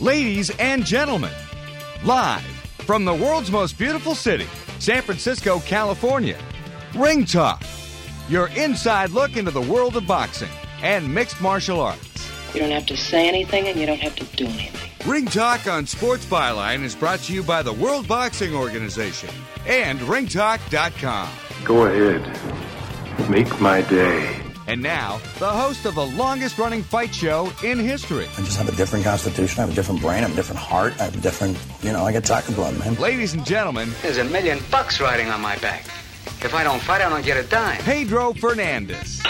Ladies and gentlemen, live from the world's most beautiful city, San Francisco, California, Ring Talk, your inside look into the world of boxing and mixed martial arts. You don't have to say anything and you don't have to do anything. Ring Talk on Sports Byline is brought to you by the World Boxing Organization and ringtalk.com. Go ahead. Make my day. And now, the host of the longest running fight show in history. I just have a different constitution. I have a different brain. I have a different heart. I have a different, you know, I get tiger blood, man. Ladies and gentlemen, There's a million bucks riding on my back. If I don't fight, I don't get a dime. Pedro Fernandez.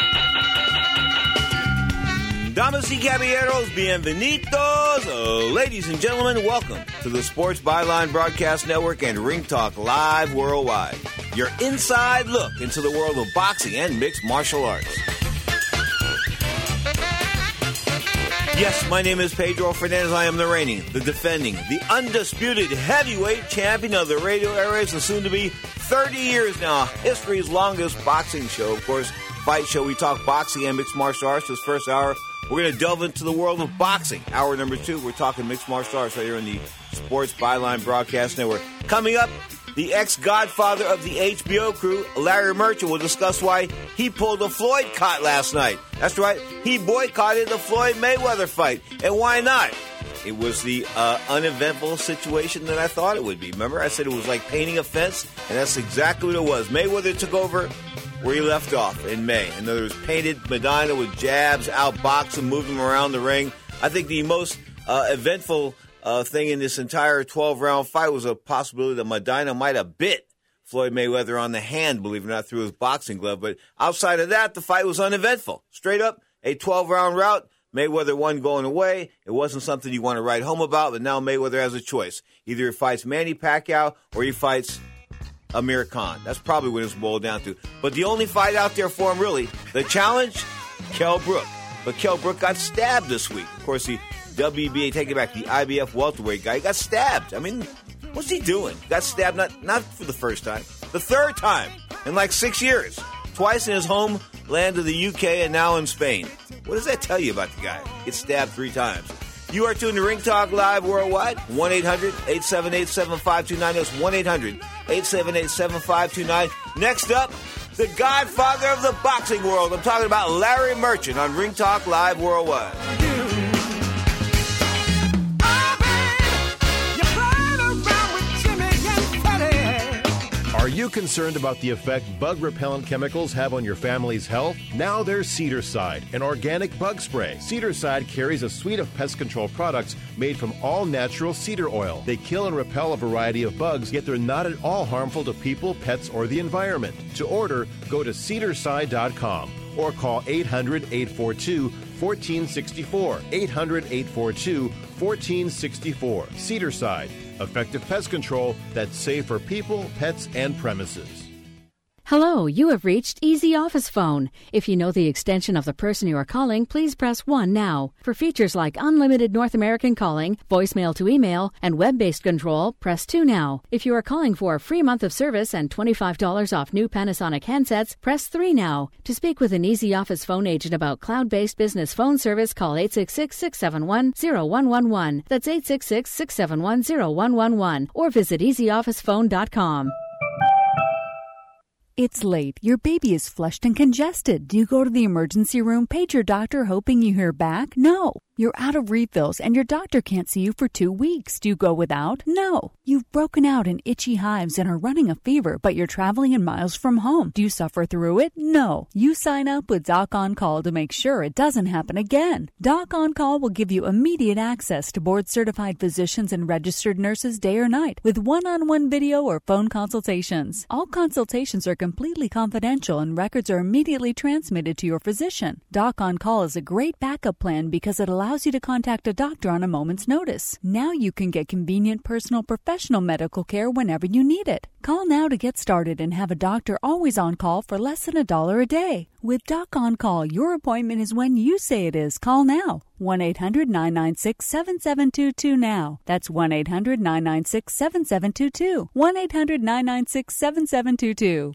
Damas y caballeros, bienvenidos. Uh, ladies and gentlemen, welcome to the Sports Byline Broadcast Network and Ring Talk Live Worldwide. Your inside look into the world of boxing and mixed martial arts. Yes, my name is Pedro Fernandez. I am the reigning, the defending, the undisputed heavyweight champion of the radio airways, and soon to be 30 years now. History's longest boxing show, of course, fight show. We talk boxing and mixed martial arts. This first hour, we're going to delve into the world of boxing. Hour number two, we're talking mixed martial arts right here on the Sports Byline Broadcast Network. Coming up, the ex godfather of the HBO crew, Larry Merchant, will discuss why he pulled a Floyd cut last night. That's right, he boycotted the Floyd Mayweather fight. And why not? It was the uh, uneventful situation that I thought it would be. Remember, I said it was like painting a fence, and that's exactly what it was. Mayweather took over where he left off in May. In other words, painted Maidana with jabs, outboxing, moving him around the ring. I think the most uh, eventful uh, thing in this entire 12 round fight was a possibility that Maidana might have bit Floyd Mayweather on the hand, believe it or not, through his boxing glove. But outside of that, the fight was uneventful. Straight up, a 12 round route. Mayweather won going away. It wasn't something you want to write home about, but now Mayweather has a choice. Either he fights Manny Pacquiao or he fights Amir Khan. That's probably what it's boiled down to. But the only fight out there for him, really, the challenge, Kell Brook. But Kell Brook got stabbed this week. Of course, the WBA, take it back, the IBF welterweight guy, he got stabbed. I mean, what's he doing? Got stabbed not, not for the first time, the third time in like six years. Twice in his homeland of the UK and now in Spain. What does that tell you about the guy? Gets stabbed three times. You are tuned to Ring Talk Live worldwide. 1 800 878 7529. That's 1 800 878 7529. Next up, the godfather of the boxing world. I'm talking about Larry Merchant on Ring Talk Live worldwide. Are you concerned about the effect bug repellent chemicals have on your family's health? Now there's Cedarcide, an organic bug spray. Cedarcide carries a suite of pest control products made from all natural cedar oil. They kill and repel a variety of bugs, yet they're not at all harmful to people, pets, or the environment. To order, go to cedarcide.com or call 800 842 1464. 800 842 1464. Cedarcide effective pest control that's safe for people, pets, and premises. Hello, you have reached Easy Office Phone. If you know the extension of the person you are calling, please press 1 now. For features like unlimited North American calling, voicemail to email, and web based control, press 2 now. If you are calling for a free month of service and $25 off new Panasonic handsets, press 3 now. To speak with an Easy Office Phone agent about cloud based business phone service, call 866 671 0111. That's 866 671 0111. Or visit easyofficephone.com. It's late. Your baby is flushed and congested. Do you go to the emergency room, page your doctor hoping you hear back? No. You're out of refills and your doctor can't see you for two weeks. Do you go without? No. You've broken out in itchy hives and are running a fever, but you're traveling in miles from home. Do you suffer through it? No. You sign up with Doc On Call to make sure it doesn't happen again. Doc On Call will give you immediate access to board certified physicians and registered nurses day or night with one on one video or phone consultations. All consultations are completely confidential and records are immediately transmitted to your physician. Doc On Call is a great backup plan because it allows you to contact a doctor on a moment's notice. Now you can get convenient personal professional medical care whenever you need it. Call now to get started and have a doctor always on call for less than a dollar a day. With Doc On Call, your appointment is when you say it is. Call now. 1 800 996 7722 now. That's 1 800 996 7722. 1 800 996 7722.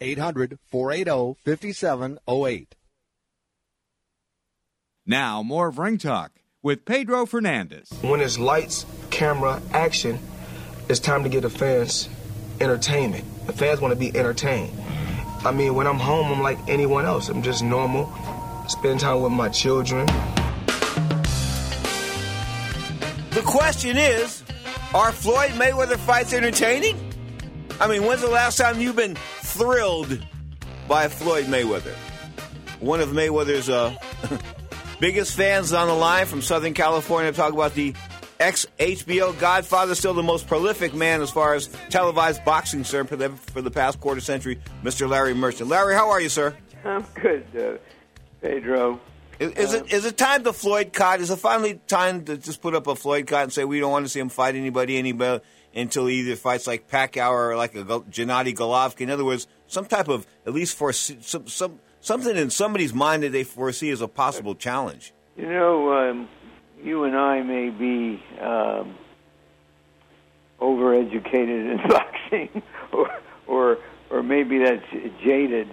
800 480 5708. Now, more of Ring Talk with Pedro Fernandez. When it's lights, camera, action, it's time to get the fans entertainment. The fans want to be entertained. I mean, when I'm home, I'm like anyone else. I'm just normal. Spend time with my children. The question is Are Floyd Mayweather fights entertaining? I mean, when's the last time you've been thrilled by Floyd Mayweather? One of Mayweather's uh, biggest fans on the line from Southern California talk about the ex HBO Godfather, still the most prolific man as far as televised boxing, sir, for the, for the past quarter century, Mr. Larry Merchant. Larry, how are you, sir? I'm good, uh, Pedro. Is, is it is it time to Floyd card? Is it finally time to just put up a Floyd card and say we don't want to see him fight anybody anybody until he either fights like Pacquiao or like a Gennady Golovkin? In other words, some type of at least for some, some something in somebody's mind that they foresee as a possible challenge. You know, um, you and I may be um, overeducated in boxing, or or or maybe that's jaded,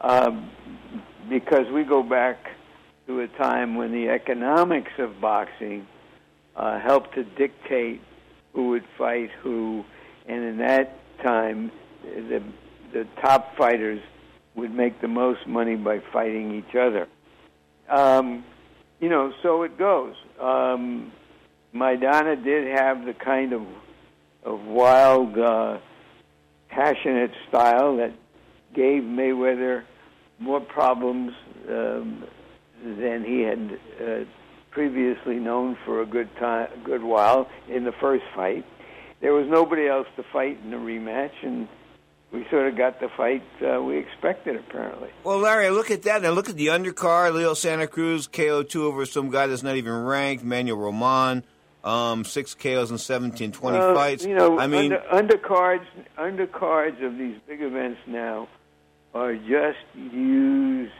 um, because we go back to a time when the economics of boxing uh, helped to dictate who would fight who, and in that time, the the top fighters would make the most money by fighting each other. Um, you know, so it goes. Um, Maidana did have the kind of of wild, uh, passionate style that gave Mayweather more problems um, than he had uh, previously known for a good time, good while in the first fight. There was nobody else to fight in the rematch, and we sort of got the fight uh, we expected, apparently. Well, Larry, I look at that, and I look at the undercard. Leo Santa Cruz KO2 over some guy that's not even ranked, Manuel Roman. Um, six KOs in 17, 20 well, fights. You know, I mean, under, undercards, undercards of these big events now are just used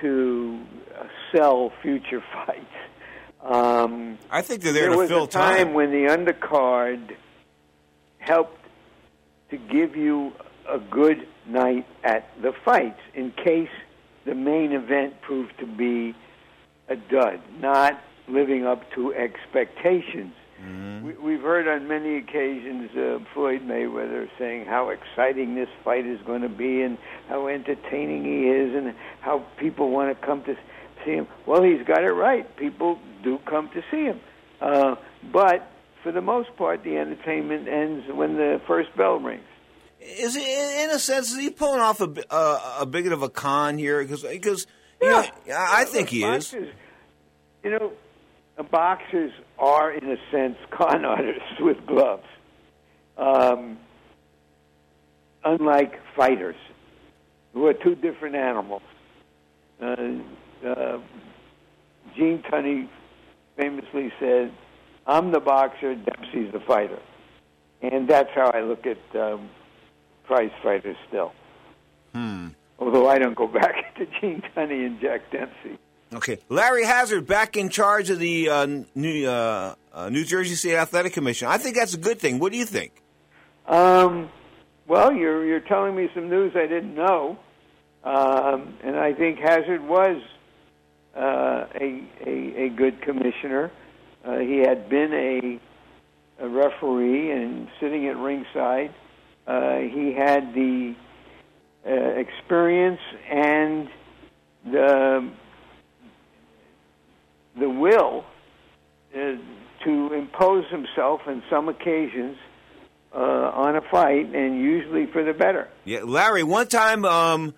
to uh, sell future fights. Um, I think they're there, there to was fill a time time. when the undercard helped to give you a good night at the fights in case the main event proved to be a dud, not living up to expectations. We, we've heard on many occasions uh, Floyd Mayweather saying how exciting this fight is going to be and how entertaining he is and how people want to come to see him. Well, he's got it right. People do come to see him. Uh, but for the most part, the entertainment ends when the first bell rings. Is in a sense is he pulling off a, uh, a bit of a con here? Because because you know I think he is. boxers, You know, boxers are, in a sense, con artists with gloves. Um, unlike fighters, who are two different animals. Uh, uh, Gene Tunney famously said, "I'm the boxer, Dempsey's the fighter," and that's how I look at um, prize fighters still. Hmm. Although I don't go back to Gene Tunney and Jack Dempsey. Okay, Larry Hazzard back in charge of the uh, New uh, uh, New Jersey State Athletic Commission. I think that's a good thing. What do you think? Um, well, you're you're telling me some news I didn't know, um, and I think Hazzard was uh, a, a a good commissioner. Uh, he had been a, a referee and sitting at ringside. Uh, he had the experience and the the will uh, to impose himself in some occasions uh, on a fight, and usually for the better. Yeah, Larry. One time, um,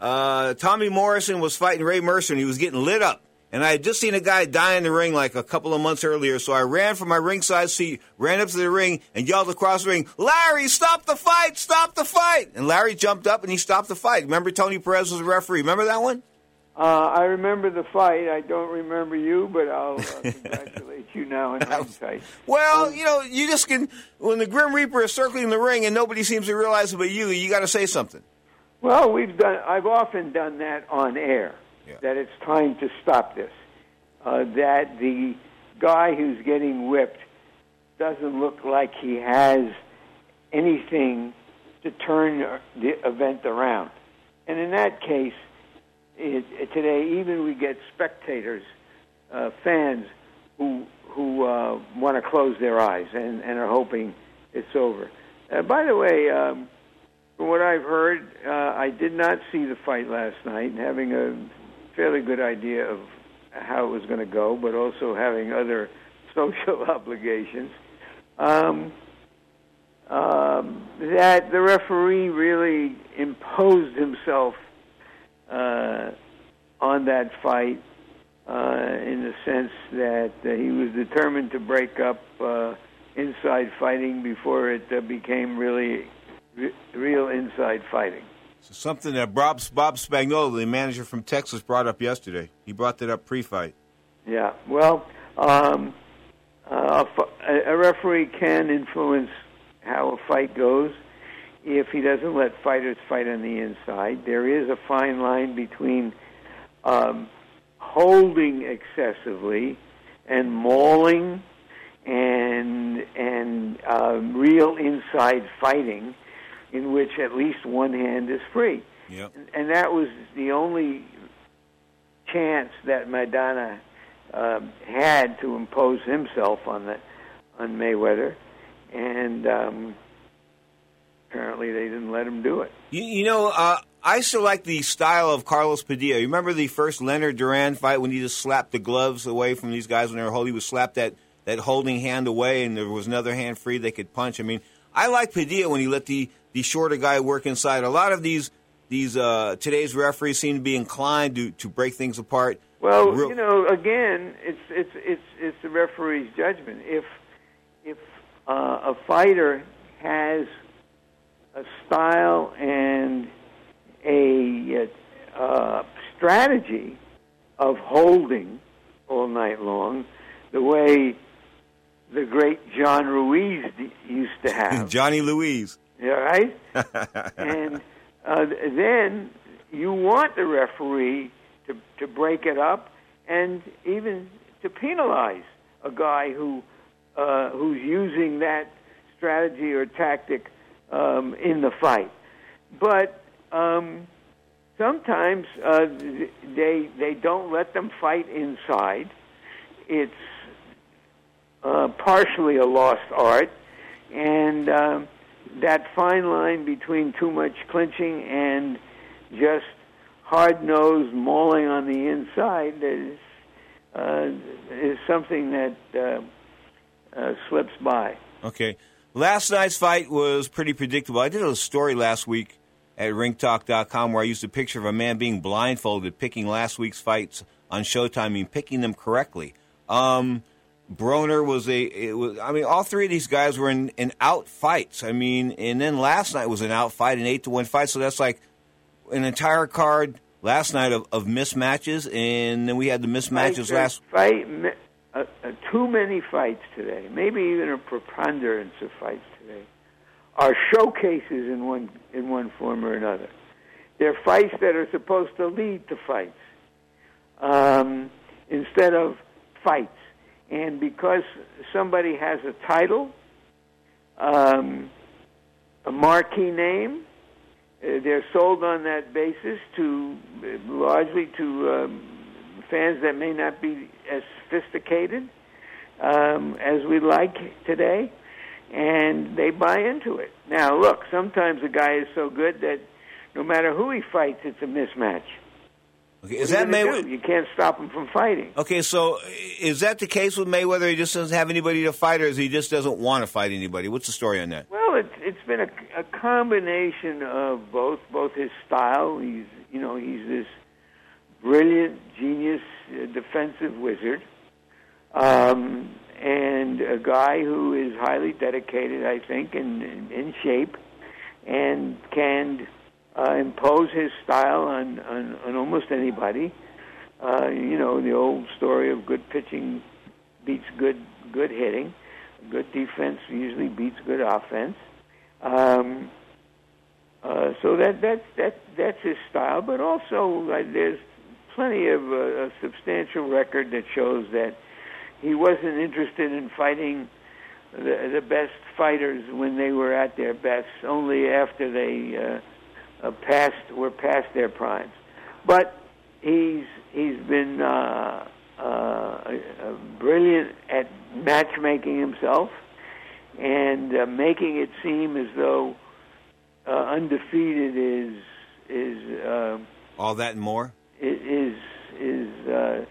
uh, Tommy Morrison was fighting Ray Mercer, and he was getting lit up. And I had just seen a guy die in the ring like a couple of months earlier, so I ran from my ringside seat, ran up to the ring, and yelled across the ring, "Larry, stop the fight! Stop the fight!" And Larry jumped up and he stopped the fight. Remember, Tony Perez was the referee. Remember that one? Uh, I remember the fight. I don't remember you, but I'll uh, congratulate you now in hindsight. Well, you know, you just can. When the Grim Reaper is circling the ring and nobody seems to realize it but you, you got to say something. Well, we've done. I've often done that on air. Yeah. That it's time to stop this. Uh, that the guy who's getting whipped doesn't look like he has anything to turn the event around. And in that case, it, it, today even we get spectators, uh, fans who who uh, want to close their eyes and, and are hoping it's over. Uh, by the way, um, from what I've heard, uh, I did not see the fight last night, having a fairly good idea of how it was going to go, but also having other social obligations. Um, um, that the referee really imposed himself uh, on that fight uh, in the sense that uh, he was determined to break up uh, inside fighting before it uh, became really re- real inside fighting. So something that Bob, Bob Spagnola, the manager from Texas, brought up yesterday. He brought that up pre-fight. Yeah, well, um, uh, a referee can influence how a fight goes if he doesn't let fighters fight on the inside. There is a fine line between um, holding excessively and mauling and and uh, real inside fighting in which at least one hand is free. Yep. And, and that was the only chance that Maidana uh, had to impose himself on the on Mayweather, and um, apparently they didn't let him do it. You, you know, uh, I still like the style of Carlos Padilla. You remember the first Leonard Duran fight when he just slapped the gloves away from these guys when they were holding? He would slap that, that holding hand away, and there was another hand free they could punch. I mean, I like Padilla when he let the, the shorter guy work inside. A lot of these these uh, today's referees seem to be inclined to, to break things apart. Well, Real- you know, again, it's it's it's it's the referee's judgment. If if uh, a fighter has a style and a uh, strategy of holding all night long, the way the great John Ruiz d- used to have. Johnny Louise. Yeah, right. and uh, then you want the referee to to break it up and even to penalize a guy who uh, who's using that strategy or tactic um, in the fight. But um, sometimes uh, they they don't let them fight inside. It's uh, partially a lost art, and um, that fine line between too much clinching and just hard nosed mauling on the inside is uh, is something that uh, uh, slips by. Okay. Last night's fight was pretty predictable. I did a story last week at ringtalk.com where I used a picture of a man being blindfolded, picking last week's fights on Showtime, and picking them correctly. Um, Broner was a, it was, I mean, all three of these guys were in, in out fights. I mean, and then last night was an out fight, an eight to one fight. So that's like an entire card last night of, of mismatches, and then we had the mismatches last. fight, uh, uh, too many fights today, maybe even a preponderance of fights today, are showcases in one in one form or another. They're fights that are supposed to lead to fights um, instead of fights. And because somebody has a title, um, a marquee name, uh, they're sold on that basis to uh, largely to um, fans that may not be as sophisticated um, as we like today, and they buy into it. Now, look, sometimes a guy is so good that no matter who he fights, it's a mismatch. Okay, is that Mayweather? You can't stop him from fighting. Okay, so is that the case with Mayweather? He just doesn't have anybody to fight, or is he just doesn't want to fight anybody? What's the story on that? Well, it's it's been a, a combination of both both his style. He's you know he's this brilliant genius uh, defensive wizard, um, and a guy who is highly dedicated, I think, and in, shape, and can uh, impose his style on, on on almost anybody. Uh, you know the old story of good pitching beats good good hitting. Good defense usually beats good offense. Um, uh, so that that's that that's his style. But also there's plenty of uh, a substantial record that shows that he wasn't interested in fighting the, the best fighters when they were at their best. Only after they uh, uh, passed were past their primes. But he's he's been uh, uh, brilliant at matchmaking himself and uh, making it seem as though uh, undefeated is is uh, All that and more. Is is uh,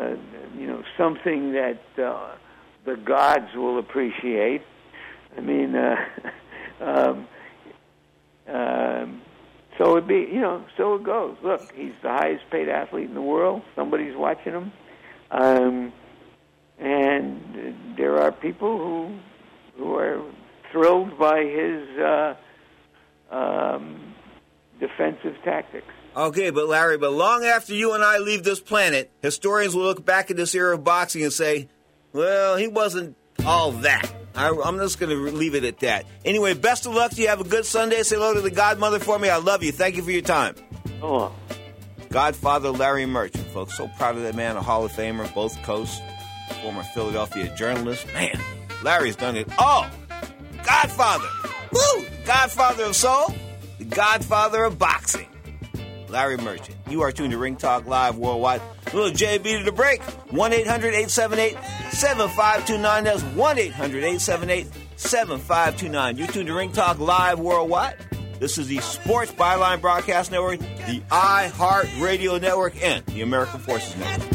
uh, you know something that uh, the gods will appreciate. I mean, uh, um, um, so it be you know so it goes. Look, he's the highest paid athlete in the world. Somebody's watching him, um, and there are people who who are thrilled by his uh, um, defensive tactics. Okay, but Larry, but long after you and I leave this planet, historians will look back at this era of boxing and say, well, he wasn't all that. I, I'm just going to leave it at that. Anyway, best of luck to you. Have a good Sunday. Say hello to the Godmother for me. I love you. Thank you for your time. Oh. Godfather Larry Merchant, folks. So proud of that man, a Hall of Famer, both coasts, former Philadelphia journalist. Man, Larry's done it all. Godfather. Woo! Godfather of soul, the Godfather of boxing. Larry Merchant. You are tuned to Ring Talk Live Worldwide. Little JB to the break. 1 800 878 7529. That's 1 800 878 7529. You're tuned to Ring Talk Live Worldwide. This is the Sports Byline Broadcast Network, the iHeart Radio Network, and the American Forces Network.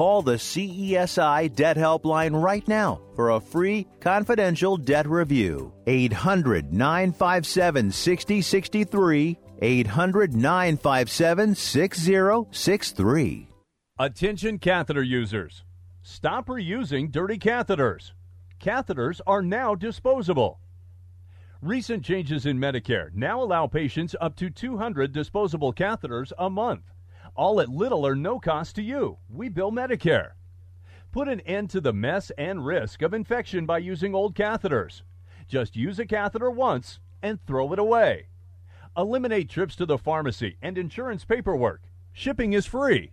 Call the CESI Debt Helpline right now for a free confidential debt review. 800 957 6063. 800 957 6063. Attention catheter users. Stop reusing dirty catheters. Catheters are now disposable. Recent changes in Medicare now allow patients up to 200 disposable catheters a month, all at little or no cost to you. We bill Medicare. Put an end to the mess and risk of infection by using old catheters. Just use a catheter once and throw it away. Eliminate trips to the pharmacy and insurance paperwork. Shipping is free.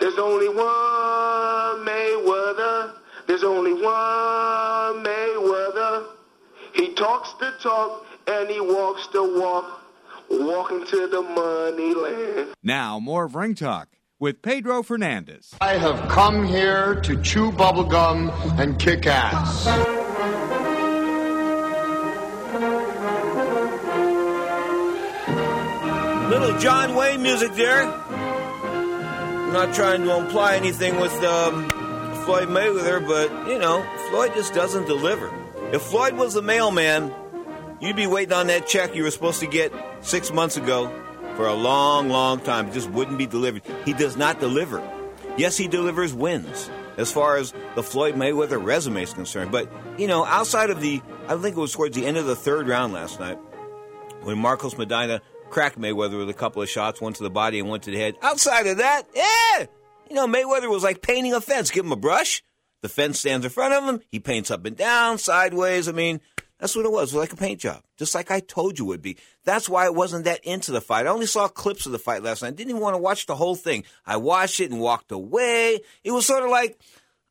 There's only one Mayweather. There's only one Mayweather. He talks the talk and he walks the walk, walking to the money land. Now, more of Ring Talk with Pedro Fernandez. I have come here to chew bubblegum and kick ass. Little John Wayne music there. I'm not trying to imply anything with um, Floyd Mayweather, but, you know, Floyd just doesn't deliver. If Floyd was the mailman, you'd be waiting on that check you were supposed to get six months ago for a long, long time. It just wouldn't be delivered. He does not deliver. Yes, he delivers wins as far as the Floyd Mayweather resume is concerned. But, you know, outside of the, I think it was towards the end of the third round last night, when Marcos Maidana cracked Mayweather with a couple of shots, one to the body and one to the head. Outside of that, yeah, you know, Mayweather was like painting a fence. Give him a brush. The fence stands in front of him. He paints up and down, sideways. I mean, that's what it was. It was like a paint job, just like I told you it would be. That's why it wasn't that into the fight. I only saw clips of the fight last night. I didn't even want to watch the whole thing. I watched it and walked away. It was sort of like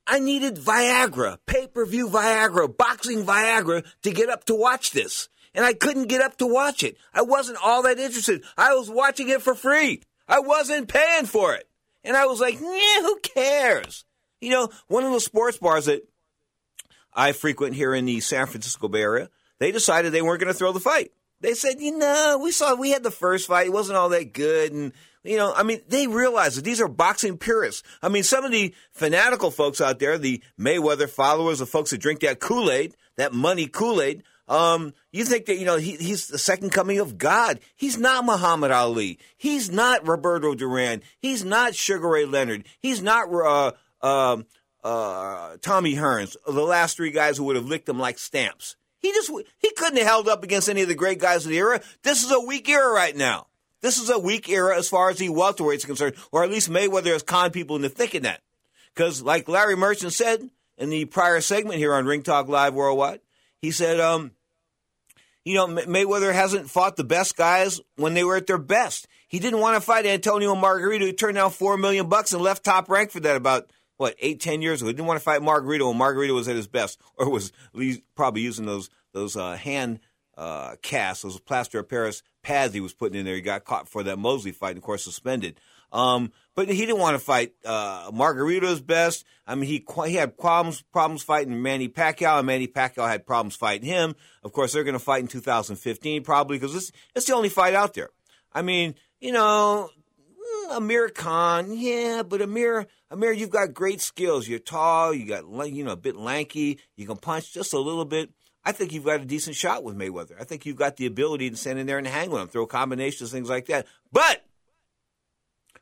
I needed Viagra, pay per view Viagra, boxing Viagra to get up to watch this. And I couldn't get up to watch it. I wasn't all that interested. I was watching it for free. I wasn't paying for it. And I was like, yeah, who cares? You know, one of the sports bars that I frequent here in the San Francisco Bay Area, they decided they weren't going to throw the fight. They said, you know, we saw, we had the first fight. It wasn't all that good. And, you know, I mean, they realize that these are boxing purists. I mean, some of the fanatical folks out there, the Mayweather followers, the folks that drink that Kool Aid, that money Kool Aid, um, you think that, you know, he, he's the second coming of God. He's not Muhammad Ali. He's not Roberto Duran. He's not Sugar Ray Leonard. He's not, uh, uh, uh, Tommy Hearns, the last three guys who would have licked him like stamps. He just he couldn't have held up against any of the great guys of the era. This is a weak era right now. This is a weak era as far as the welterweights are concerned, or at least Mayweather has conned people into thinking that. Because, like Larry Merchant said in the prior segment here on Ring Talk Live Worldwide, he said, um, you know, Mayweather hasn't fought the best guys when they were at their best. He didn't want to fight Antonio Margarito, who turned down four million bucks and left top rank for that about what eight, ten years ago. He didn't want to fight Margarito when Margarito was at his best, or was probably using those those uh, hand uh, casts, those plaster of Paris pads he was putting in there. He got caught for that Mosley fight, and of course suspended. Um, but he didn't want to fight uh, Margarito's best. I mean, he he had problems problems fighting Manny Pacquiao, and Manny Pacquiao had problems fighting him. Of course, they're going to fight in 2015 probably because it's it's the only fight out there. I mean, you know, Amir Khan, yeah, but Amir, Amir, you've got great skills. You're tall, you got you know a bit lanky, you can punch just a little bit. I think you've got a decent shot with Mayweather. I think you've got the ability to stand in there and hang with him, throw combinations, things like that. But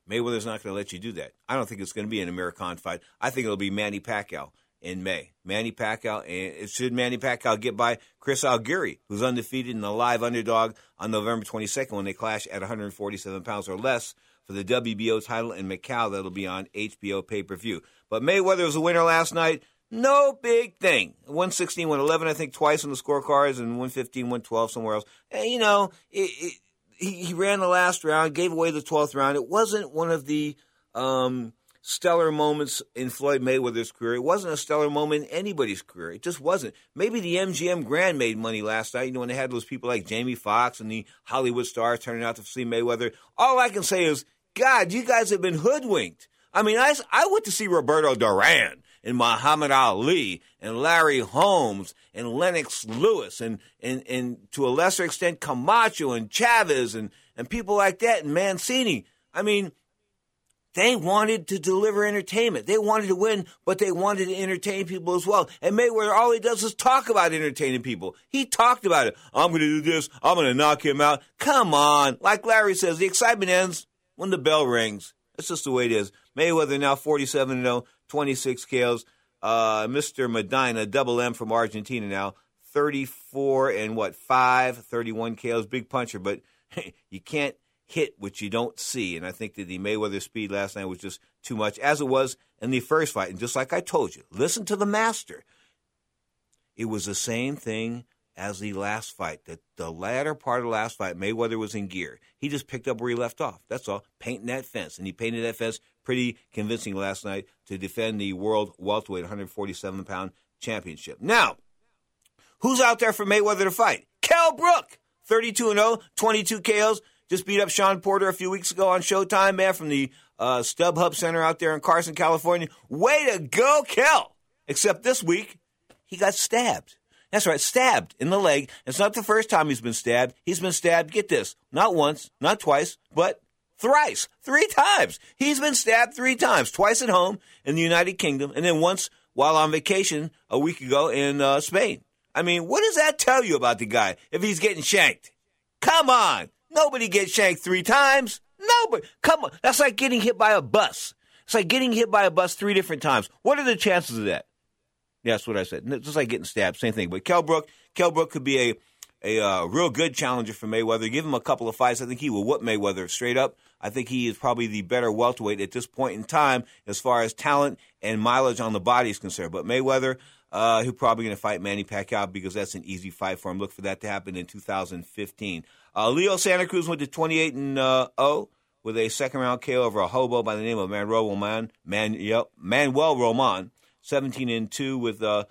Mayweather's not going to let you do that. I don't think it's going to be an American fight. I think it'll be Manny Pacquiao in May. Manny Pacquiao, and should Manny Pacquiao get by Chris Algieri, who's undefeated and a live underdog on November 22nd when they clash at 147 pounds or less for the WBO title in Macau. That'll be on HBO pay per view. But Mayweather was a winner last night. No big thing. 116, 111, I think, twice on the scorecards, and 115, 112 somewhere else. And, you know, it, it, he, he ran the last round, gave away the 12th round. It wasn't one of the um, stellar moments in Floyd Mayweather's career. It wasn't a stellar moment in anybody's career. It just wasn't. Maybe the MGM Grand made money last night, you know, when they had those people like Jamie Foxx and the Hollywood stars turning out to see Mayweather. All I can say is, God, you guys have been hoodwinked. I mean, I, I went to see Roberto Duran and Muhammad Ali and Larry Holmes and Lennox Lewis and, and, and to a lesser extent Camacho and Chavez and, and people like that and Mancini. I mean, they wanted to deliver entertainment. They wanted to win, but they wanted to entertain people as well. And Mayweather, all he does is talk about entertaining people. He talked about it. I'm going to do this. I'm going to knock him out. Come on. Like Larry says, the excitement ends when the bell rings. That's just the way it is. Mayweather now 47 0, 26 KOs. Uh, Mr. Maidana, double M from Argentina now, 34 and what, 5, 31 KOs. Big puncher, but you can't hit what you don't see. And I think that the Mayweather speed last night was just too much, as it was in the first fight. And just like I told you, listen to the master. It was the same thing as the last fight. That the latter part of the last fight, Mayweather was in gear. He just picked up where he left off. That's all. Painting that fence. And he painted that fence pretty convincing last night to defend the world welterweight 147 pound championship. Now, who's out there for Mayweather to fight? Kell Brook, 32 0, 22 KOs. Just beat up Shawn Porter a few weeks ago on Showtime, man, from the uh, StubHub Center out there in Carson, California. Way to go, Kell! Except this week, he got stabbed. That's right, stabbed in the leg. It's not the first time he's been stabbed. He's been stabbed, get this, not once, not twice, but thrice, three times. He's been stabbed three times, twice at home in the United Kingdom, and then once while on vacation a week ago in uh, Spain. I mean, what does that tell you about the guy if he's getting shanked? Come on. Nobody gets shanked three times. Nobody. Come on. That's like getting hit by a bus. It's like getting hit by a bus three different times. What are the chances of that? That's what I said. Just like getting stabbed. Same thing. But Kell Brook, Kell Brook could be a a uh, real good challenger for Mayweather. Give him a couple of fights. I think he will whoop Mayweather straight up. I think he is probably the better welterweight at this point in time as far as talent and mileage on the body is concerned. But Mayweather, uh, he's probably going to fight Manny Pacquiao because that's an easy fight for him. Look for that to happen in 2015. Uh, Leo Santa Cruz went to 28 and uh, 0 with a second round KO over a hobo by the name of Manuel Roman. Man, yep, Manuel Roman, 17 and 2 with uh,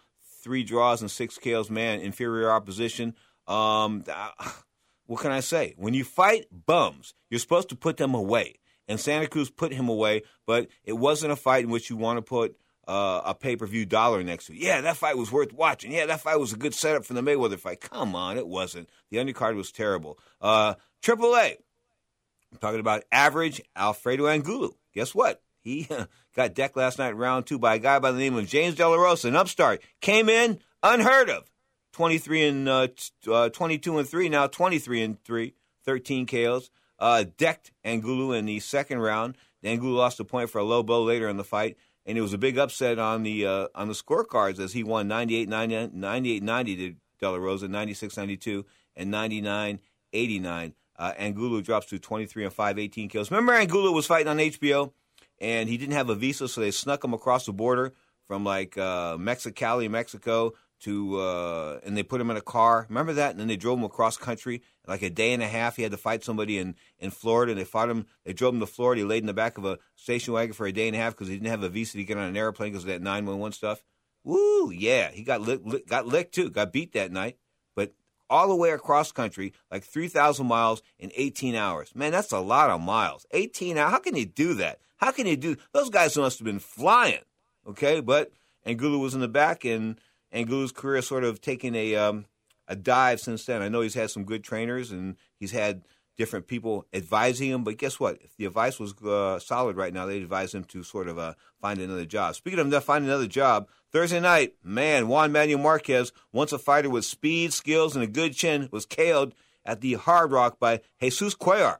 three draws and six KOs. Man, inferior opposition. Um, what can I say? When you fight bums, you're supposed to put them away. And Santa Cruz put him away, but it wasn't a fight in which you want to put uh, a pay per view dollar next to. Yeah, that fight was worth watching. Yeah, that fight was a good setup for the Mayweather fight. Come on, it wasn't. The undercard was terrible. Uh, Triple A. I'm talking about average Alfredo Angulo. Guess what? He got decked last night round two by a guy by the name of James De La Rosa, an upstart. Came in unheard of. 23 and uh, uh, 22 and 3, now 23 and 3, 13 KOs. Uh, decked Angulo in the second round. Angulo lost a point for a low blow later in the fight, and it was a big upset on the uh, on the scorecards as he won 98 90 to De La Rosa, 96 92, and 99 89. Uh, Angulo drops to 23 and 5, 18 kills. Remember, Angulo was fighting on HBO, and he didn't have a visa, so they snuck him across the border from like uh, Mexicali, Mexico, to uh, and they put him in a car. Remember that? And then they drove him across country. Like a day and a half, he had to fight somebody in, in Florida. And they fought him. They drove him to Florida. He laid in the back of a station wagon for a day and a half because he didn't have a visa to get on an airplane because of that nine one one stuff. Woo, yeah, he got licked, got licked too. Got beat that night. But all the way across country, like three thousand miles in eighteen hours. Man, that's a lot of miles. Eighteen hours. How can you do that? How can you do? Those guys must have been flying. Okay, but Angulo was in the back and Angulo's career sort of taken a um, a dive since then. I know he's had some good trainers and he's had different people advising him, but guess what? If the advice was uh, solid right now, they'd advise him to sort of uh, find another job. Speaking of that, finding another job, Thursday night, man, Juan Manuel Marquez, once a fighter with speed, skills, and a good chin, was KO'd at the Hard Rock by Jesus Cuellar.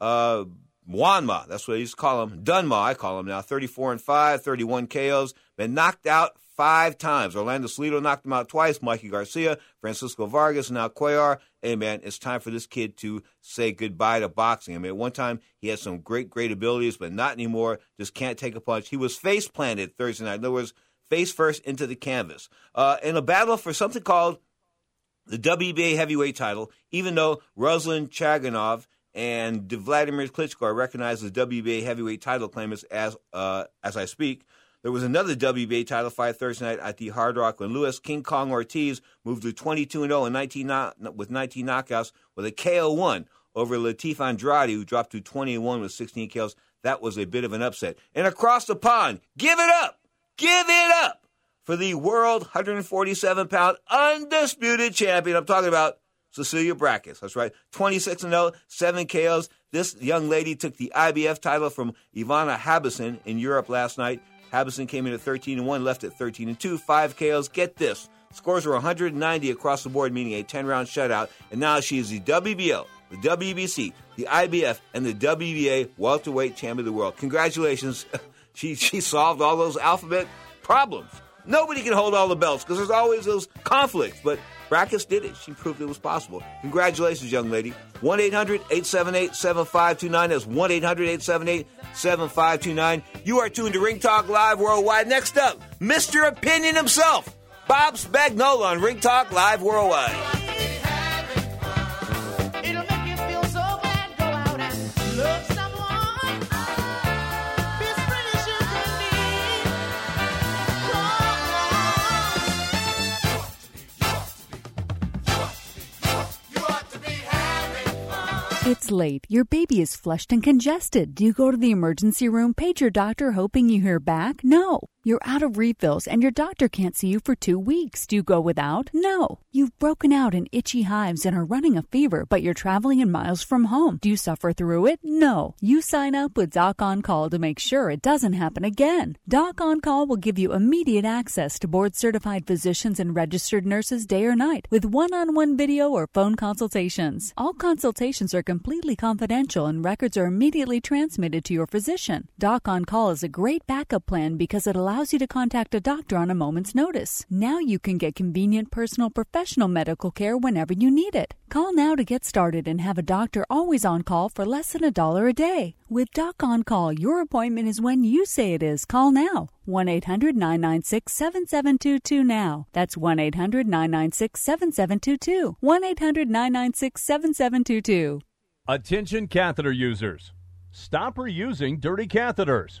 Uh, Juanma, that's what I used to call him. Dunma, I call him now. 34 and 5, 31 KOs. Been knocked out five times. Orlando Salido knocked him out twice. Mikey Garcia, Francisco Vargas, now Cuellar. Hey, man, it's time for this kid to say goodbye to boxing. I mean, at one time, he had some great, great abilities, but not anymore. Just can't take a punch. He was face planted Thursday night. In other words, face first into the canvas. Uh, in a battle for something called the WBA heavyweight title, even though Ruslan Chagayanov and Vladimir Klitschko are recognized as WBA heavyweight title claimants as uh, as I speak. There was another WBA title fight Thursday night at the Hard Rock when Luis King Kong Ortiz moved to 22 0 in 19 with 19 knockouts with a KO one over Latif Andrade, who dropped to 21 with 16 kills. That was a bit of an upset. And across the pond, give it up! Give it up! for the world 147 pound undisputed champion. I'm talking about Cecilia Brækhus. That's right. 26 0, 7 KOs. This young lady took the IBF title from Ivana Habazin in Europe last night. Habazin came in at 13 and 1, left at 13 and 2, 5 KOs. Get this. Scores were 190 across the board, meaning a 10 round shutout. And now she is the WBO, the WBC, the IBF, and the WBA welterweight champion of the world. Congratulations. she, she solved all those alphabet problems. Nobody can hold all the belts because there's always those conflicts. But Brækhus did it. She proved it was possible. Congratulations, young lady. 1 800 878 7529. That's 1 800 878 7529. You are tuned to Ring Talk Live Worldwide. Next up, Mr. Opinion himself, Bob Spagnola on Ring Talk Live Worldwide. Late. Your baby is flushed and congested. Do you go to the emergency room, page your doctor, hoping you hear back? No. You're out of refills and your doctor can't see you for two weeks. Do you go without? No. You've broken out in itchy hives and are running a fever, but you're traveling in miles from home. Do you suffer through it? No. You sign up with Doc On Call to make sure it doesn't happen again. Doc On Call will give you immediate access to board certified physicians and registered nurses day or night with one on one video or phone consultations. All consultations are completely confidential and records are immediately transmitted to your physician. Doc On Call is a great backup plan because it allows you to contact a doctor on a moment's notice. Now you can get convenient personal professional medical care whenever you need it. Call now to get started and have a doctor always on call for less than a dollar a day. With Doc On Call, your appointment is when you say it is. Call now. 1 800 996 7722 now. That's 1 800 996 7722. 1 800 996 7722. Attention catheter users. Stop reusing dirty catheters.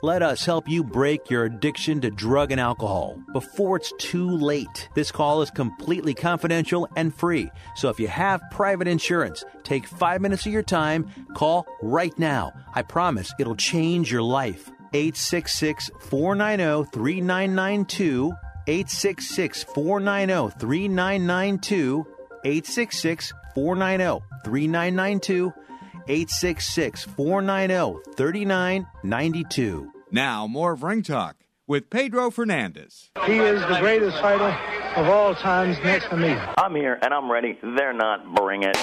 Let us help you break your addiction to drug and alcohol before it's too late. This call is completely confidential and free. So if you have private insurance, take five minutes of your time, call right now. I promise it'll change your life. 866 490 3992. 866 490 3992. 866 490 3992. 866 490 3992. Now, more of Ring Talk with Pedro Fernandez. He is the greatest fighter of all times next to me. I'm here and I'm ready. They're not. Bring it.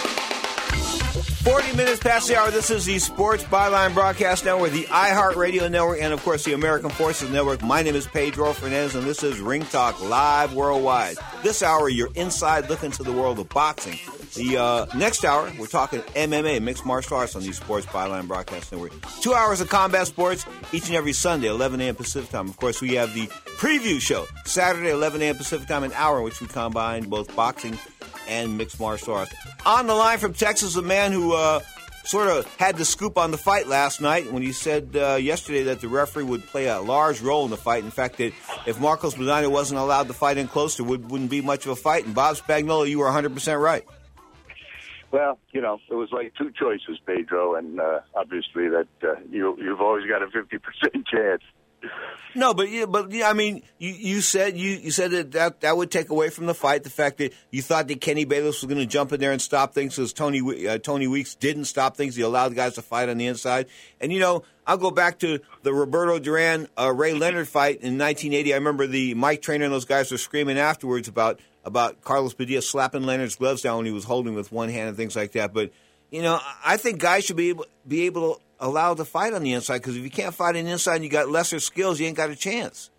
40 minutes past the hour. This is the Sports Byline Broadcast Network, the iHeartRadio Network, and of course the American Forces Network. My name is Pedro Fernandez, and this is Ring Talk Live Worldwide. This hour, you're inside looking to the world of boxing. The uh, next hour, we're talking MMA, mixed martial arts on the Sports Byline Broadcast Network. Two hours of combat sports each and every Sunday, 11 a.m. Pacific time. Of course, we have the preview show Saturday, 11 a.m. Pacific time, an hour in which we combine both boxing and mixed martial arts. On the line from Texas, a man who uh, sort of had the scoop on the fight last night when he said uh, yesterday that the referee would play a large role in the fight. In fact, that if Marcos Maidana wasn't allowed to fight in close, there would, wouldn't be much of a fight. And Bob Spagnola, you were 100% right. Well, you know, it was like two choices, Pedro, and uh, obviously that uh, you you've always got a fifty percent chance. No, but yeah, but yeah, I mean, you, you said you, you said that, that that would take away from the fight the fact that you thought that Kenny Bayless was going to jump in there and stop things, because Tony uh, Tony Weeks didn't stop things. He allowed the guys to fight on the inside, and you know, I'll go back to the Roberto Duran uh, Ray Leonard fight in 1980. I remember the Mike Trainer and those guys were screaming afterwards about about Carlos Padilla slapping Leonard's gloves down when he was holding with one hand and things like that. But you know, I think guys should be able be able to allow to fight on the inside because if you can't fight on the inside and you got lesser skills, you ain't got a chance.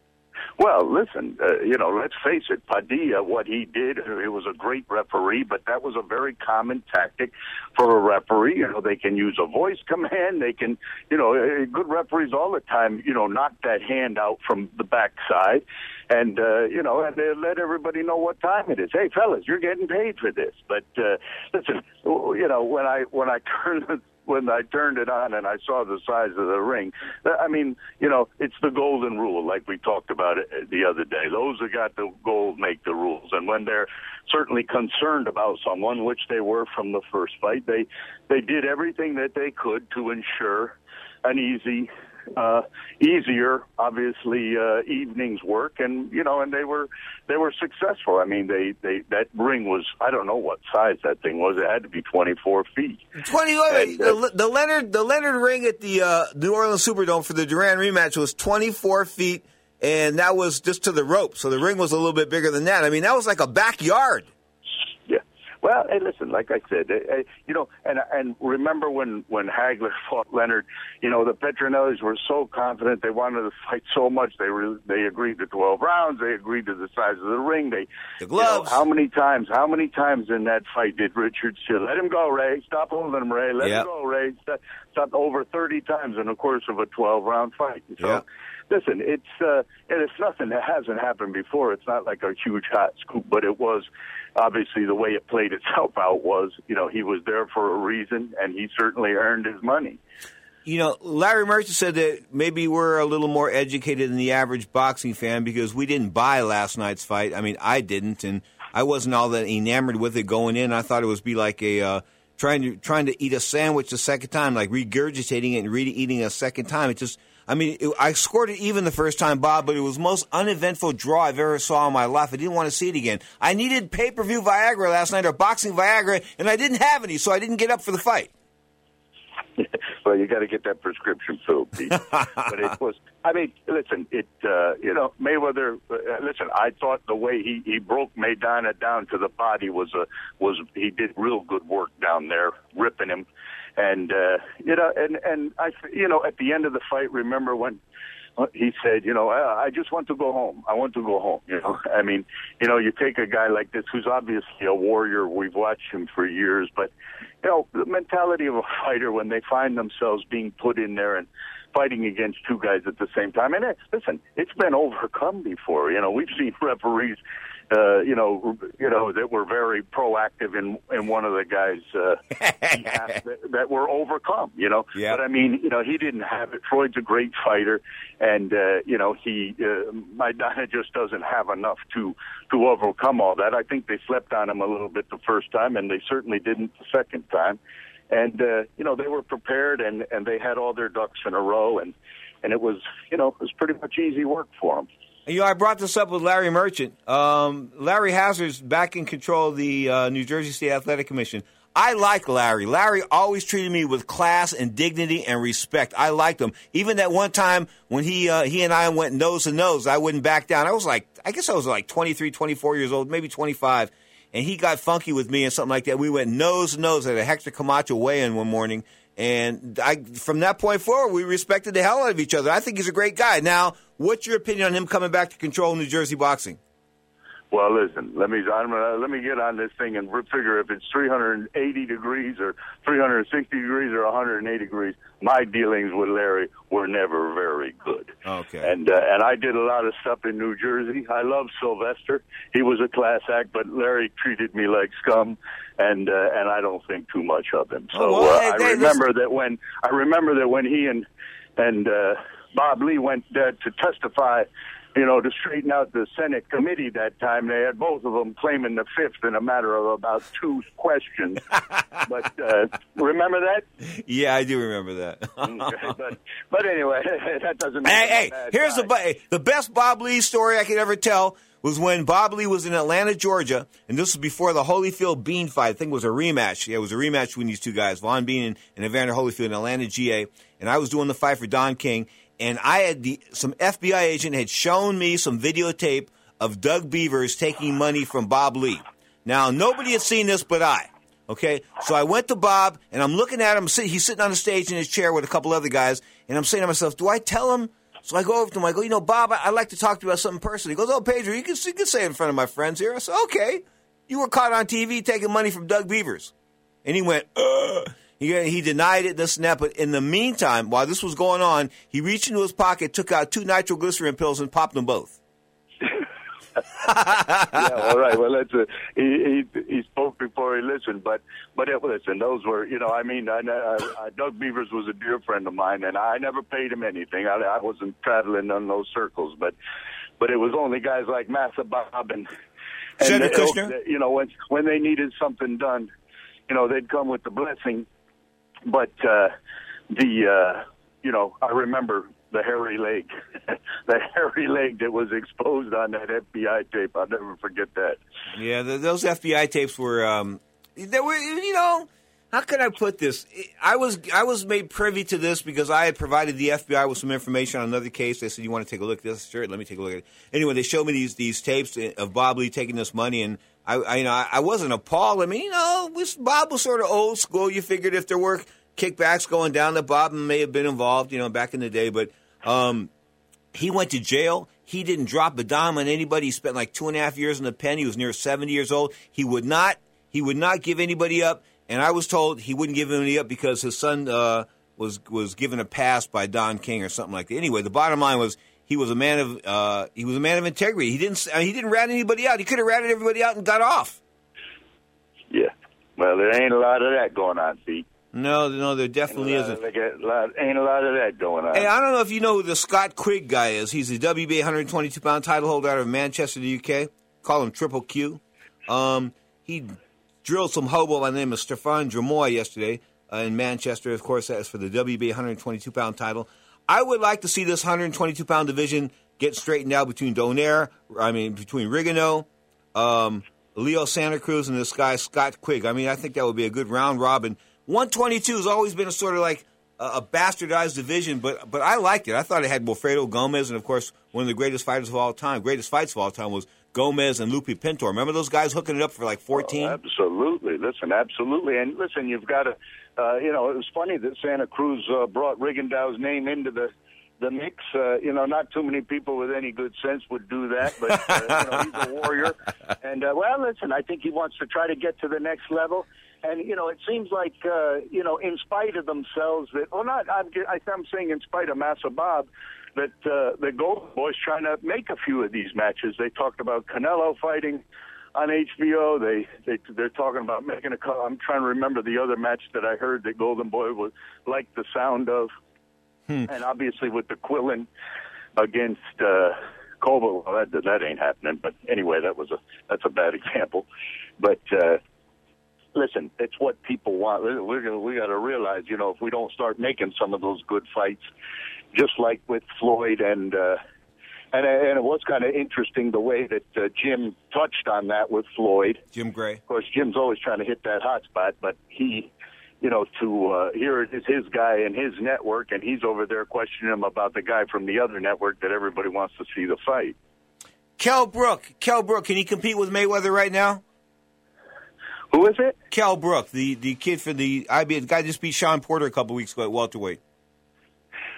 Well, listen, uh, you know, let's face it, Padilla, what he did, uh, he was a great referee, but that was a very common tactic for a referee. You know, they can use a voice command. They can, you know, uh, good referees all the time, you know, knock that hand out from the backside and, uh, you know, and they let everybody know what time it is. Hey, fellas, you're getting paid for this. But, uh, listen, you know, when I, when I turned when I turned it on and I saw the size of the ring. Uh, I mean, you know, it's the golden rule, like we talked about it the other day. Those that got the gold make the rules, and when they're certainly concerned about someone, which they were from the first fight, they they did everything that they could to ensure an easy uh easier obviously uh evening's work and you know and they were they were successful i mean they they that ring was i don't know what size that thing was it had to be 24 feet Twenty. And, uh, the, the Leonard the Leonard ring at the uh, New Orleans Superdome for the Duran rematch was twenty four feet, and that was just to the rope. So the ring was a little bit bigger than that. I mean, that was like a backyard. Well, hey, listen. Like I said, uh, uh, you know, and and remember when when Hagler fought Leonard, you know, the Petronellis were so confident they wanted to fight so much they were they agreed to twelve rounds. They agreed to the size of the ring. They the gloves. how many times? How many times in that fight did Richard say, "Let him go, Ray. Stop holding him, Ray. Let Yep. him go, Ray." Stop, stop over thirty times in the course of a twelve round fight. So. Yep. Listen, it's uh, and it's nothing that hasn't happened before. It's not like a huge hot scoop, but it was obviously the way it played itself out was, you know, he was there for a reason, and he certainly earned his money. You know, Larry Merchant said that maybe we're a little more educated than the average boxing fan because we didn't buy last night's fight. I mean, I didn't, and I wasn't all that enamored with it going in. I thought it was be like a uh, trying to trying to eat a sandwich a second time, like regurgitating it and re-eating a second time. It just, I mean, it, I scored it even the first time, Bob, but it was the most uneventful draw I've ever saw in my life. I didn't want to see it again. I needed pay-per-view Viagra last night or boxing Viagra, and I didn't have any, so I didn't get up for the fight. well, you got to get that prescription filled, Pete. but it was. I mean, listen, it. Uh, you know, Mayweather. Uh, listen, I thought the way he he broke Maidana down to the body was a was he did real good work down there, ripping him, and uh, you know, and and I, you know, at the end of the fight, remember when he said, you know, I, I just want to go home. I want to go home. You know, I mean, you know, you take a guy like this who's obviously a warrior. We've watched him for years, but you know, the mentality of a fighter when they find themselves being put in there and fighting against two guys at the same time. And it, listen, it's been overcome before. You know, we've seen referees, uh, you know, you know that were very proactive in in one of the guys uh, that, that were overcome. You know, but I mean, you know, he didn't have it. Floyd's a great fighter, and uh, you know, he uh, Maidana just doesn't have enough to to overcome all that. I think they slept on him a little bit the first time, and they certainly didn't the second time. And uh, you know, they were prepared, and and they had all their ducks in a row, and and it was you know it was pretty much easy work for them. You know, I brought this up with Larry Merchant. Um, Larry Hazzard's back in control of the uh, New Jersey State Athletic Commission. I like Larry. Larry always treated me with class and dignity and respect. I liked him. Even that one time when he uh, he and I went nose to nose, I wouldn't back down. I was like, I guess I was like 23, 24 years old, maybe 25. And he got funky with me and something like that. We went nose to nose at a Hector Camacho weigh-in one morning. And I, from that point forward, we respected the hell out of each other. I think he's a great guy. Now, what's your opinion on him coming back to control New Jersey boxing? Well, listen, let me gonna, uh, let me get on this thing and figure if it's 380 degrees or 360 degrees or 180 degrees. My dealings with Larry were never very good. Okay. And uh, and I did a lot of stuff in New Jersey. I love Sylvester. He was a class act, but Larry treated me like scum, and uh, and I don't think too much of him. So Oh, well, uh, hey, I remember that when I remember that when he and and uh, Bob Lee went uh, to testify you know, to straighten out the Senate committee that time, they had both of them claiming the fifth in a matter of about two questions. but uh, remember that? Yeah, I do remember that. Okay, but but anyway, that doesn't. Hey, hey, here's the the best Bob Lee story I could ever tell was when Bob Lee was in Atlanta, Georgia, and this was before the Holyfield Bean fight. I think it was a rematch. Yeah, it was a rematch between these two guys, Vaughn Bean and, and Evander Holyfield in Atlanta, GA. And I was doing the fight for Don King, and I had the some FBI agent had shown me some videotape of Doug Beavers taking money from Bob Lee. Now nobody had seen this but I. Okay, so I went to Bob and I'm looking at him. He's sitting on the stage in his chair with a couple other guys, and I'm saying to myself, "Do I tell him?" So I go over to him. I go, "You know, Bob, I- I'd like to talk to you about something personal." He goes, "Oh, Pedro, you can, you can say it in front of my friends here." I said, "Okay, you were caught on TV taking money from Doug Beavers," and he went, "Ugh." He, he denied it, this and that. But in the meantime, while this was going on, he reached into his pocket, took out two nitroglycerin pills, and popped them both. yeah, all right. Well, that's a, he, he he spoke before he listened, but but it, listen, those were you know I mean I, I, I, Doug Beavers was a dear friend of mine, and I never paid him anything. I, I wasn't traveling in those circles, but but it was only guys like Massa Bob and and Cedric Kushner? You know when when they needed something done, you know they'd come with the blessing. But uh, the uh, you know I remember the hairy leg, the hairy leg that was exposed on that FBI tape. I'll never forget that. Yeah, th those FBI tapes were. Um, they were, you know, how can I put this? I was I was made privy to this because I had provided the FBI with some information on another case. They said, "You want to take a look at this?" Sure, let me take a look at it. Anyway, they showed me these these tapes of Bob Lee taking this money, and I, I you know I, I wasn't appalled. I mean, you know, Bob was sort of old school. You figured if there were kickbacks going down, that Bob may have been involved, you know, back in the day, but. Um, he went to jail. He didn't drop a dime on anybody. He spent like two and a half years in the pen. He was near 70 years old. He would not, he would not give anybody up. And I was told he wouldn't give anybody up because his son, uh, was, was given a pass by Don King or something like that. Anyway, the bottom line was he was a man of, uh, he was a man of integrity. He didn't, uh, he didn't rat anybody out. He could have ratted everybody out and got off. Yeah. Well, there ain't a lot of that going on, Pete. No, no, there definitely Ain't isn't. of- lot- ain't a lot of that going on. Hey, I don't know if you know who the Scott Quigg guy is. He's the WBA 122 pound title holder out of Manchester, the UK. Call him Triple Q. Um, he drilled some hobo by the name of Stephane Jamoye yesterday uh, in Manchester. Of course, that's for the WBA 122 pound title. I would like to see this 122 pound division get straightened out between Donaire, I mean, between Rigondeaux, um, Leo Santa Cruz, and this guy Scott Quigg. I mean, I think that would be a good round robin. 122 has always been a sort of like a, a bastardized division, but but I liked it. I thought it had Wilfredo Gomez, and of course, one of the greatest fighters of all time, greatest fights of all time was Gomez and Lupe Pintor. Remember those guys hooking it up for like 14? Absolutely. Listen, absolutely. And listen, you've got to, uh, you know, it was funny that Santa Cruz uh, brought Rigondeaux's name into the the mix. Uh, you know, not too many people with any good sense would do that, but uh, you know, he's a warrior. And uh, well, listen, I think he wants to try to get to the next level. And you know, it seems like uh, you know, in spite of themselves, that well, not I'm, I'm saying in spite of Massa Bob, that uh, the Golden Boys trying to make a few of these matches. They talked about Canelo fighting on HBO. They they they're talking about making a. I'm trying to remember the other match that I heard that Golden Boy would like the sound of, and obviously with the Quillen against uh, Koval, well, that that ain't happening. But anyway, that was a that's a bad example. But uh, listen, it's what people want. We're gonna, we got to realize, you know, if we don't start making some of those good fights, just like with Floyd and. uh and, and it was kind of interesting the way that uh, Jim touched on that with Floyd. Jim Gray. Of course, Jim's always trying to hit that hot spot, but he, you know, to uh, here it is his guy and his network, and he's over there questioning him about the guy from the other network that everybody wants to see the fight. Kell Brook. Kell Brook. Can he compete with Mayweather right now? Who is it? Kell Brook, the, the kid for the IBF. The guy just beat Shawn Porter a couple weeks ago at welterweight.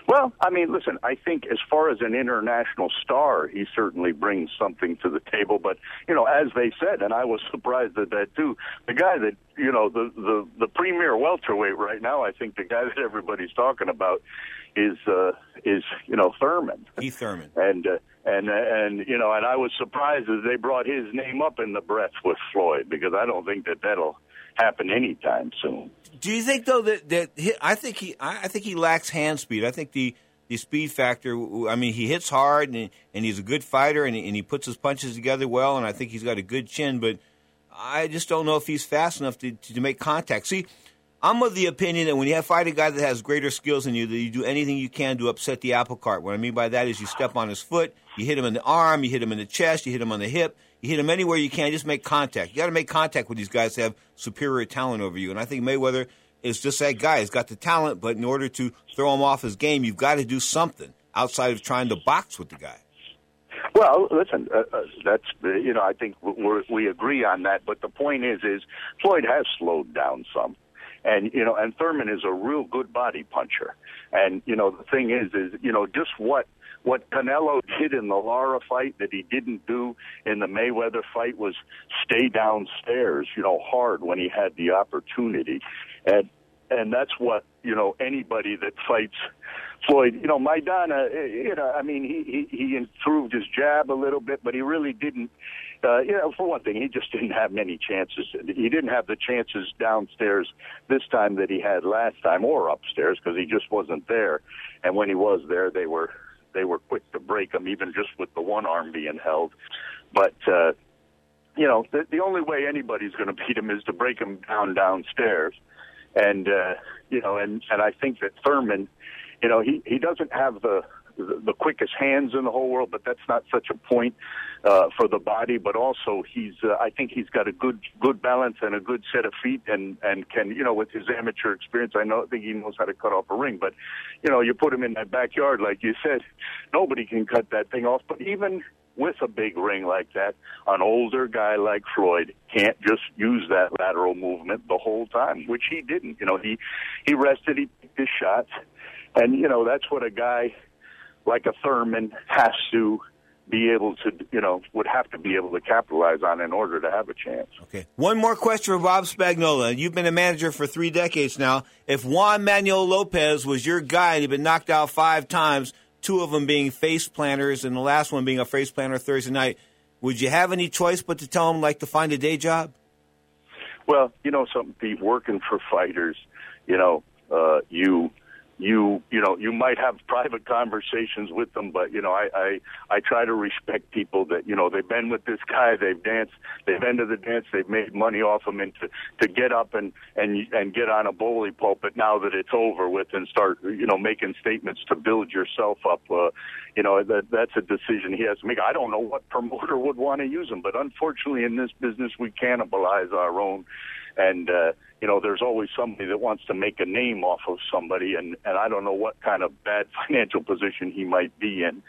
Well, I mean, listen, I think as far as an international star, he certainly brings something to the table. But, you know, as they said, and I was surprised at that too, the guy that, you know, the, the, the premier welterweight right now, I think the guy that everybody's talking about is, uh, is, you know, Thurman. Keith Thurman. And, uh, and, and, you know, and I was surprised as they brought his name up in the breath with Floyd because I don't think that that'll happen anytime soon. Do you think though that that he, I think he I think he lacks hand speed. I think the the speed factor. I mean, he hits hard and, and he's a good fighter and, and he puts his punches together well, and I think he's got a good chin. But I just don't know if he's fast enough to, to make contact. See, I'm of the opinion that when you have fight a guy that has greater skills than you, that you do anything you can to upset the apple cart. What I mean by that is you step on his foot, you hit him in the arm, you hit him in the chest, you hit him on the hip, you hit him anywhere you can. Just make contact. You got to make contact with these guys that have superior talent over you. And I think Mayweather is just that guy. He's got the talent, but in order to throw him off his game, you've got to do something outside of trying to box with the guy. Well, listen, uh, uh, that's uh, you know I think we're, we agree on that. But the point is, is Floyd has slowed down some, and you know, and Thurman is a real good body puncher. And you know, the thing is, is you know, just what what Canelo did in the Lara fight that he didn't do in the Mayweather fight was stay downstairs, you know, hard when he had the opportunity, and and that's what you know anybody that fights Floyd. You know, Maidana. eh, You know, I mean, he he, he improved his jab a little bit, but he really didn't. Uh, you know, for one thing, he just didn't have many chances. He didn't have the chances downstairs this time that he had last time, or upstairs, because he just wasn't there. And when he was there, they were they were quick to break him, even just with the one arm being held. But uh, you know, the, the only way anybody's going to beat him is to break him down downstairs. And uh, you know, and and I think that Thurman, you know, he he doesn't have the the, quickest hands in the whole world, but that's not such a point uh, for the body. But also, he's uh, I think he's got a good good balance and a good set of feet, and and can you know with his amateur experience, I know I think he knows how to cut off a ring. But you know, you put him in that backyard, like you said, nobody can cut that thing off. But even with a big ring like that, an older guy like Floyd can't just use that lateral movement the whole time, which he didn't. You know, he he rested, he picked his shots, and you know that's what a guy like a Thurman has to be able to, you know, would have to be able to capitalize on in order to have a chance. Okay. One more question for Bob Spagnola. You've been a manager for three decades now. If Juan Manuel Lopez was your guy and he'd been knocked out five times, two of them being face planters and the last one being a face planter Thursday night, would you have any choice but to tell him like to find a day job? Well, you know something, Pete. Working for fighters, you know, uh, you you you know you might have private conversations with them, but you know I I I try to respect people that you know they've been with this guy, they've danced, they've been to the dance, they've made money off him, and to to get up and and and get on a bully pulpit now that it's over with and start you know making statements to build yourself up. Uh, you know that that's a decision he has to make. I don't know what promoter would want to use him, but unfortunately in this business we cannibalize our own and uh, you know there's always somebody that wants to make a name off of somebody and and I don't know what kind of bad financial position he might be in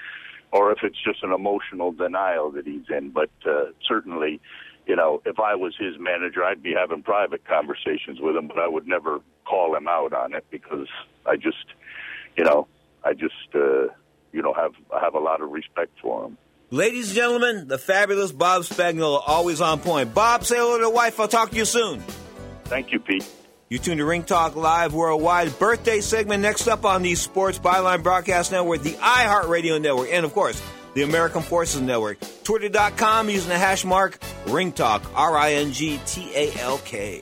or if it's just an emotional denial that he's in but uh, certainly you know if I was his manager I'd be having private conversations with him but I would never call him out on it because I just you know I just uh, you know have have a lot of respect for him Ladies and gentlemen, the fabulous Bob Spagnola, always on point. Bob, say hello to the wife. I'll talk to you soon. Thank you, Pete. You tune to Ring Talk Live Worldwide. Birthday segment next up on the Sports Byline Broadcast Network, the iHeartRadio Network, and of course, the American Forces Network. Twitter.com using the hash mark Ring Talk, R I N G T A L K.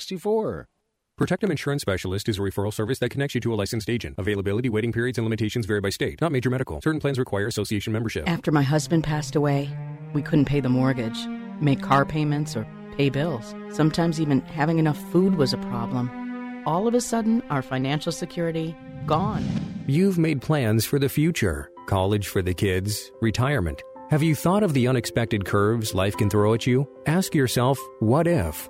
Protectum Insurance Specialist is a referral service that connects you to a licensed agent. Availability, waiting periods, and limitations vary by state. Not major medical. Certain plans require association membership. After my husband passed away, we couldn't pay the mortgage, make car payments, or pay bills. Sometimes even having enough food was a problem. All of a sudden, our financial security gone. You've made plans for the future college for the kids, retirement. Have you thought of the unexpected curves life can throw at you? Ask yourself, what if?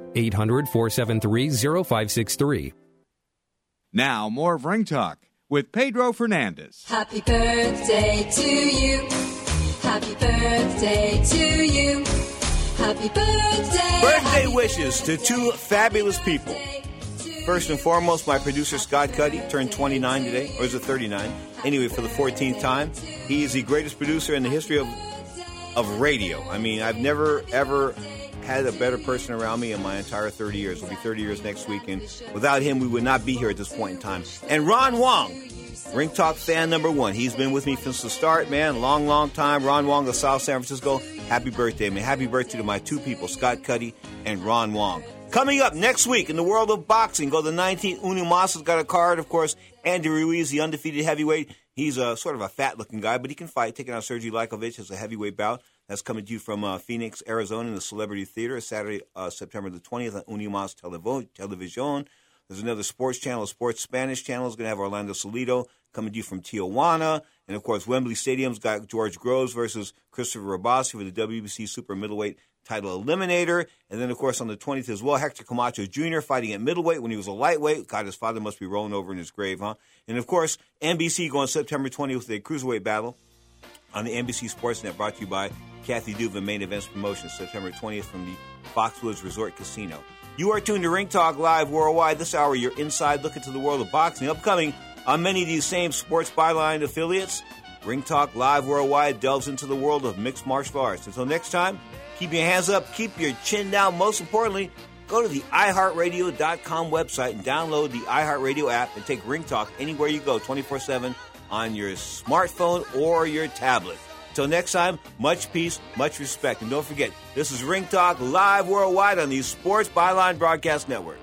800 473 0563. Now, more of Ring Talk with Pedro Fernandez. Happy birthday to you. Happy birthday to you. Happy birthday. Birthday wishes to two fabulous people. First and foremost, my producer Scott Cuddy turned 29 today, or is it 39? Anyway, for the 14th time, he is the greatest producer in the history of of radio. I mean, I've never ever had a better person around me in my entire 30 years. It'll be 30 years next week, and without him, we would not be here at this point in time. And Ron Wong, Ring Talk fan number one. He's been with me since the start, man. Long, long time. Ron Wong of South San Francisco. Happy birthday, man. Happy birthday to my two people, Scott Cuddy and Ron Wong. Coming up next week in the world of boxing, go the 19th. Unimas has got a card, of course. Andy Ruiz, the undefeated heavyweight. He's a sort of a fat looking guy, but he can fight. Taking out Sergey Liakhovich as a heavyweight bout. That's coming to you from uh, Phoenix, Arizona, in the Celebrity Theater, Saturday, uh, September the 20th on Unimas Televo- Television. There's another sports channel, sports Spanish channel, is going to have Orlando Salido coming to you from Tijuana. And of course, Wembley Stadium's got George Groves versus Christopher Rebrasse for the WBC Super Middleweight title eliminator. And then, of course, on the 20th as well, Hector Camacho Jr. fighting at middleweight when he was a lightweight. God, his father must be rolling over in his grave, huh? And of course, NBC going September 20th with a cruiserweight battle on the NBC Sportsnet brought to you by Kathy Duva Main Events Promotions, September 20th from the Foxwoods Resort Casino. You are tuned to Ring Talk Live worldwide. This hour, you're inside looking to the world of boxing. Upcoming on many of these same sports byline affiliates, Ring Talk Live worldwide delves into the world of mixed martial arts. Until next time, keep your hands up, keep your chin down. Most importantly, go to the iHeartRadio.com website and download the iHeartRadio app and take Ring Talk anywhere you go 24 7 on your smartphone or your tablet. Till next time, much peace, much respect. And don't forget, this is Ring Talk live worldwide on the Sports Byline Broadcast Network.